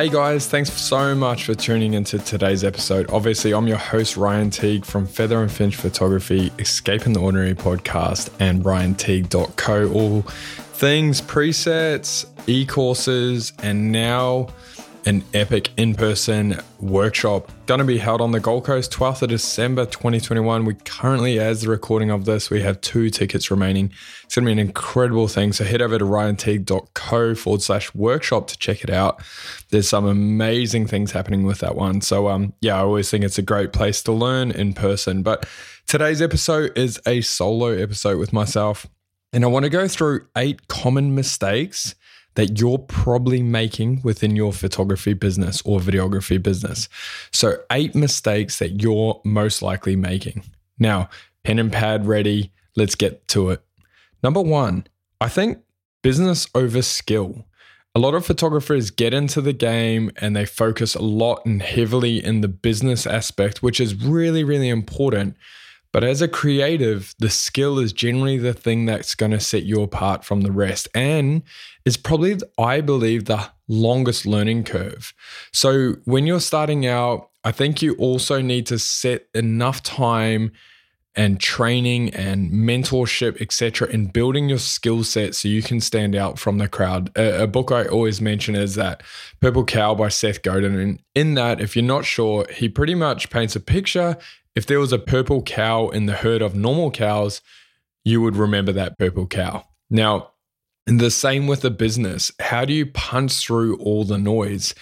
Hey guys, thanks so much for tuning into today's episode. Obviously, I'm your host, Ryan Teague from Feather and Finch Photography, Escaping the Ordinary podcast, and RyanTeague.co. All things presets, e courses, and now an epic in person workshop. Going to be held on the Gold Coast, 12th of December 2021. We currently, as the recording of this, we have two tickets remaining. It's going to be an incredible thing. So head over to ryanteague.co forward slash workshop to check it out. There's some amazing things happening with that one. So, um, yeah, I always think it's a great place to learn in person. But today's episode is a solo episode with myself. And I want to go through eight common mistakes that you're probably making within your photography business or videography business. So, eight mistakes that you're most likely making. Now, pen and pad ready, let's get to it. Number one, I think business over skill. A lot of photographers get into the game and they focus a lot and heavily in the business aspect, which is really, really important. But as a creative, the skill is generally the thing that's going to set you apart from the rest and is probably, I believe, the longest learning curve. So when you're starting out, I think you also need to set enough time and training and mentorship, etc., in building your skill set so you can stand out from the crowd. A, a, book I always mention is that Purple Cow by Seth Godin. And in that, if you're not sure, he pretty much paints a picture if there was a purple cow in the herd of normal cows, you would remember that purple cow. Now, the same with a business. How do you punch through all the noise?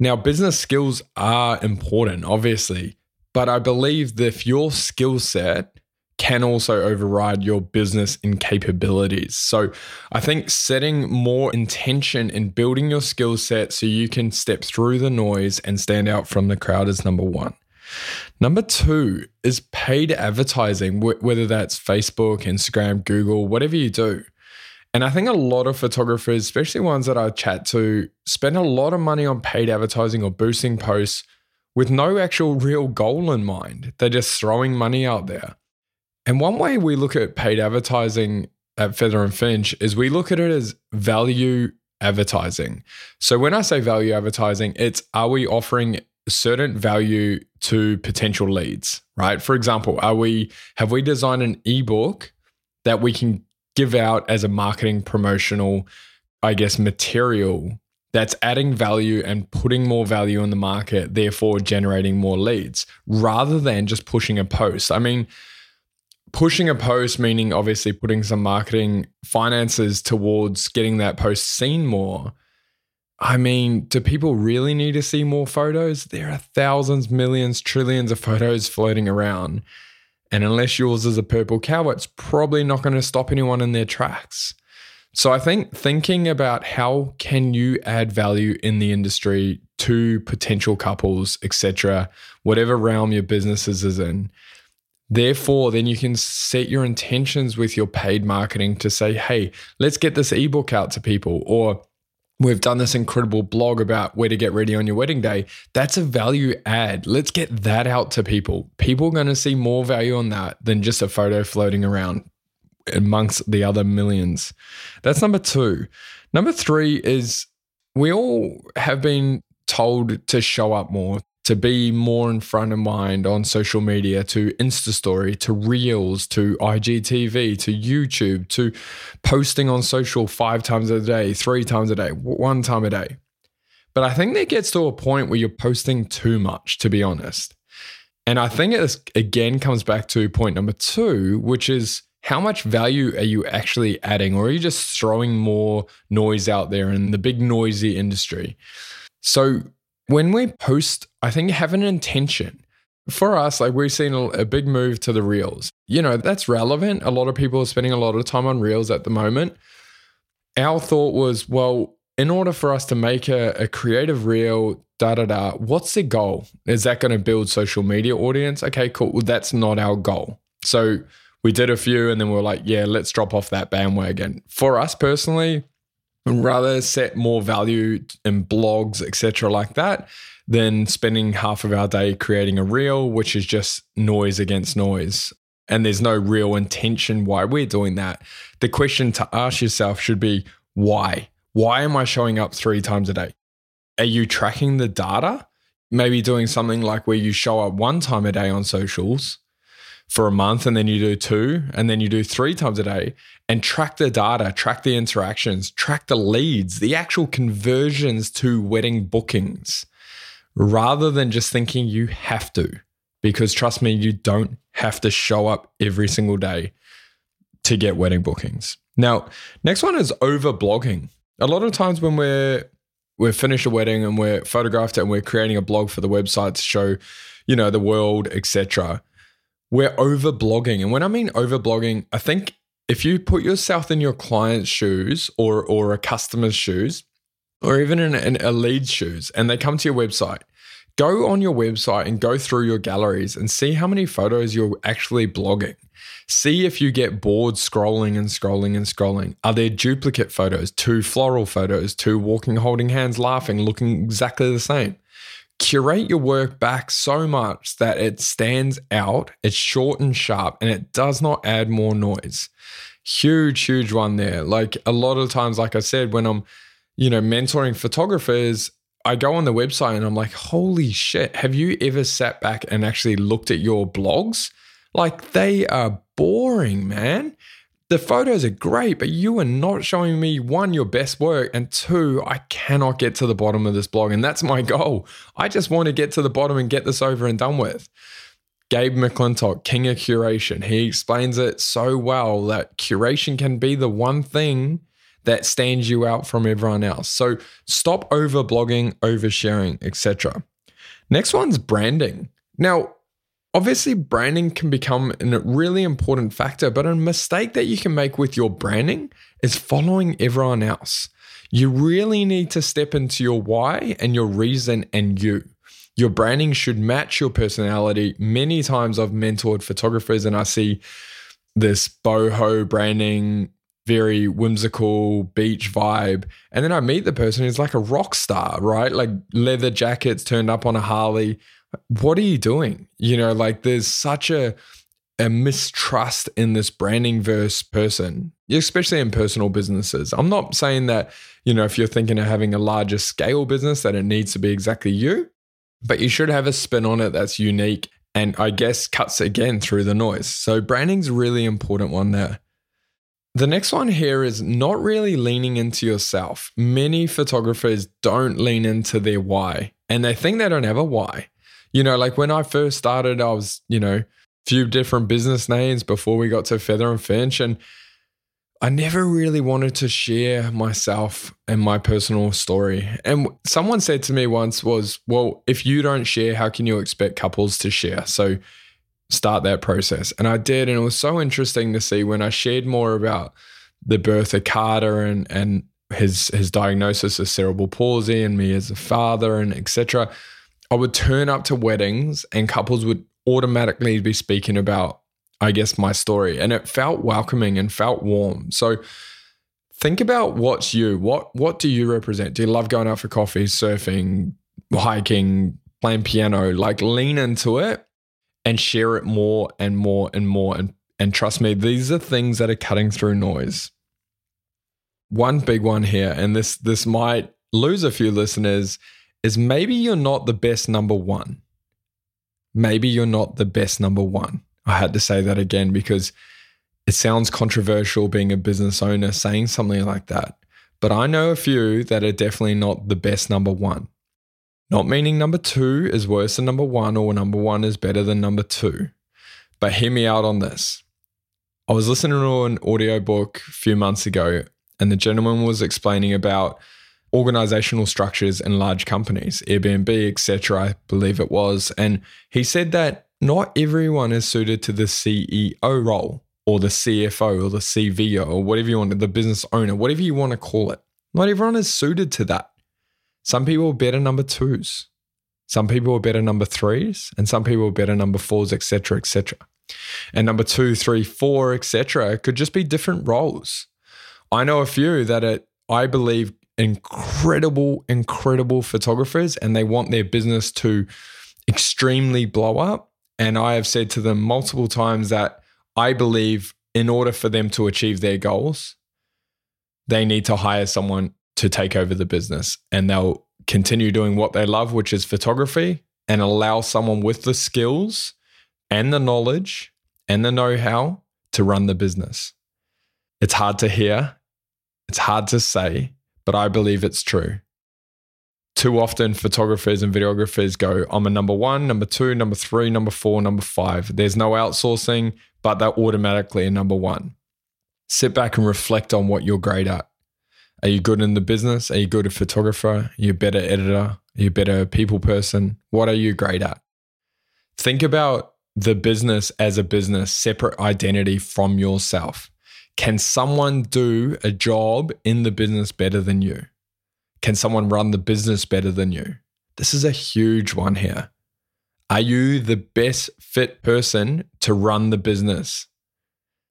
Now, business skills are important, obviously, but I believe that if your skill set can also override your business and capabilities. So I think setting more intention in building your skill set so you can step through the noise and stand out from the crowd is number one. Number two is paid advertising, whether that's Facebook, Instagram, Google, whatever you do. And I think a lot of photographers, especially ones that I chat to, spend a lot of money on paid advertising or boosting posts with no actual real goal in mind. They're just throwing money out there. And one way we look at paid advertising at Feather and Finch is we look at it as value advertising. So when I say value advertising, it's are we offering certain value to potential leads, right? For example, are we have we designed an ebook that we can give out as a marketing promotional, I guess, material that's adding value and putting more value in the market, therefore generating more leads, rather than just pushing a post. I mean, pushing a post, meaning obviously putting some marketing finances towards getting that post seen more I mean, do people really need to see more photos? There are thousands, millions, trillions of photos floating around. And unless yours is a purple cow, it's probably not going to stop anyone in their tracks. So I think thinking about how can you add value in the industry to potential couples, etc., whatever realm your business is in. Therefore, then you can set your intentions with your paid marketing to say, hey, let's get this ebook out to people, or We've done this incredible blog about where to get ready on your wedding day. That's a value add. Let's get that out to people. People are going to see more value on that than just a photo floating around amongst the other millions. That's number two. Number three is we all have been told to show up more, to be more in front of mind on social media, to Insta Story, to Reels, to IGTV, to YouTube, to posting on social five times a day, three times a day, one time a day. But I think that gets to a point where you're posting too much, to be honest. And I think it again comes back to point number two, which is how much value are you actually adding, or are you just throwing more noise out there in the big noisy industry? So when we post, I think have an intention. For us, like we've seen a, big move to the reels. You know, that's relevant. A lot of people are spending a lot of time on reels at the moment. Our thought was, well, in order for us to make a, a creative reel, da da da, what's the goal? Is that going to build social media audience? Okay, cool. Well, that's not our goal. So we did a few and then we are like, yeah, let's drop off that bandwagon. For us personally, rather set more value in blogs, etc., like that, than spending half of our day creating a reel, which is just noise against noise. And there's no real intention why we're doing that. The question to ask yourself should be why? Why am I showing up three times a day? are you tracking the data? Maybe doing something like where you show up one time a day on socials for a month and then you do two and then you do three times a day and track the data, track the interactions, track the leads, the actual conversions to wedding bookings rather than just thinking you have to. Because trust me, you don't have to show up every single day to get wedding bookings. Now, next one is over blogging. A lot of times when we're we've finished a wedding and we're photographed and we're creating a blog for the website to show, you know, the world, etc. We're over blogging. And when I mean over blogging, I think if you put yourself in your client's shoes or or a customer's shoes, or even in, in a lead's shoes, and they come to your website, go on your website and go through your galleries and see how many photos you're actually blogging. See if you get bored scrolling and scrolling and scrolling. Are there duplicate photos, two floral photos, two walking, holding hands, laughing, looking exactly the same? Curate your work back so much that it stands out, it's short and sharp, and it does not add more noise. Huge, huge one there. Like a lot of times, like I said, when I'm, you know, mentoring photographers, I go on the website and I'm like, holy shit, have you ever sat back and actually looked at your blogs? Like they are boring, man. The photos are great, but you are not showing me one, your best work, and two, I cannot get to the bottom of this blog. And that's my goal. I just want to get to the bottom and get this over and done with. Gabe McClintock, King of Curation, he explains it so well that curation can be the one thing that stands you out from everyone else. So stop over blogging, oversharing, etc. Next one's branding. Now, Obviously, branding can become a really important factor, but a mistake that you can make with your branding is following everyone else. You really need to step into your why and your reason and you. Your branding should match your personality. Many times I've mentored photographers and I see this boho branding, very whimsical beach vibe. And then I meet the person who's like a rock star, right? Like leather jackets turned up on a Harley what are you doing? You know, like there's such a a mistrust in this branding verse person, especially in personal businesses. I'm not saying that, you know, if you're thinking of having a larger scale business, that it needs to be exactly you, but you should have a spin on it that's unique and I guess cuts again through the noise. So branding's really important one there. The next one here is not really leaning into yourself. Many photographers don't lean into their why and they think they don't have a why you know, like when I first started, I was, you know, few different business names before we got to Feather and Finch. And I never really wanted to share myself and my personal story. And someone said to me once was, well, if you don't share, how can you expect couples to share? So start that process. And I did. And it was so interesting to see when I shared more about the birth of Carter and, and his, his diagnosis of cerebral palsy and me as a father and etc I would turn up to weddings and couples would automatically be speaking about, I guess, my story. And it felt welcoming and felt warm. So think about what's you. What what do you represent? Do you love going out for coffee, surfing, hiking, playing piano? Like lean into it and share it more and more and more. And and trust me, these are things that are cutting through noise. One big one here, and this this might lose a few listeners is maybe you're not the best number one. Maybe you're not the best number one. I had to say that again because it sounds controversial being a business owner saying something like that. But I know a few that are definitely not the best number one. Not meaning number two is worse than number one or number one is better than number two. But hear me out on this. I was listening to an audiobook a few months ago, and the gentleman was explaining about organizational structures in large companies, Airbnb, etc., I believe it was. And he said that not everyone is suited to the CEO role or the CFO or the CVO or whatever you want, the business owner, whatever you want to call it. Not everyone is suited to that. Some people are better number twos. Some people are better number threes, and some people are better number fours, etc., etc. And number two, three, four, etc. could just be different roles. I know a few that it, I believe incredible, incredible photographers and they want their business to extremely blow up. And I have said to them multiple times that I believe in order for them to achieve their goals, they need to hire someone to take over the business and they'll continue doing what they love, which is photography, and allow someone with the skills and the knowledge and the know how to run the business. It's hard to hear, it's hard to say, but I believe it's true. Too often, photographers and videographers go, I'm a number one, number two, number three, number four, number five. There's no outsourcing, but they're automatically a number one. Sit back and reflect on what you're great at. Are you good in the business? Are you good at photographer? Are you a better editor? Are you a better people person? What are you great at? Think about the business as a business, separate identity from yourself. Can someone do a job in the business better than you? Can someone run the business better than you? This is a huge one here. Are you the best fit person to run the business?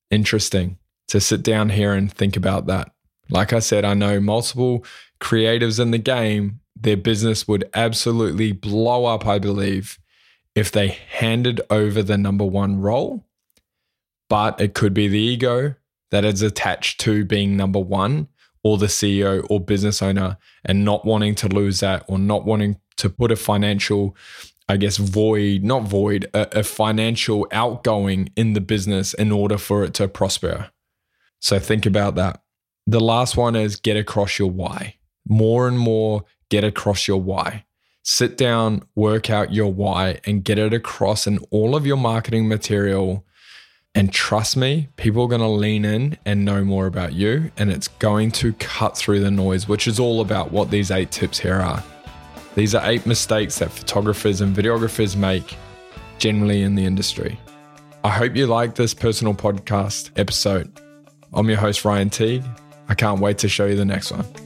Interesting to sit down here and think about that. Like I said, I know multiple creatives in the game, their business would absolutely blow up, I believe, if they handed over the number one role. But it could be the ego that is attached to being number one or the CEO or business owner and not wanting to lose that or not wanting to put a financial, I guess, void, not void, a, a financial outgoing in the business in order for it to prosper. So think about that. The last one is get across your why. More and more, get across your why. Sit down, work out your why, and get it across in all of your marketing material. And trust me, people are going to lean in and know more about you, and it's going to cut through the noise, which is all about what these eight tips here are. These are eight mistakes that photographers and videographers make generally in the industry. I hope you like this personal podcast episode. I'm your host, Ryan Teague. I can't wait to show you the next one.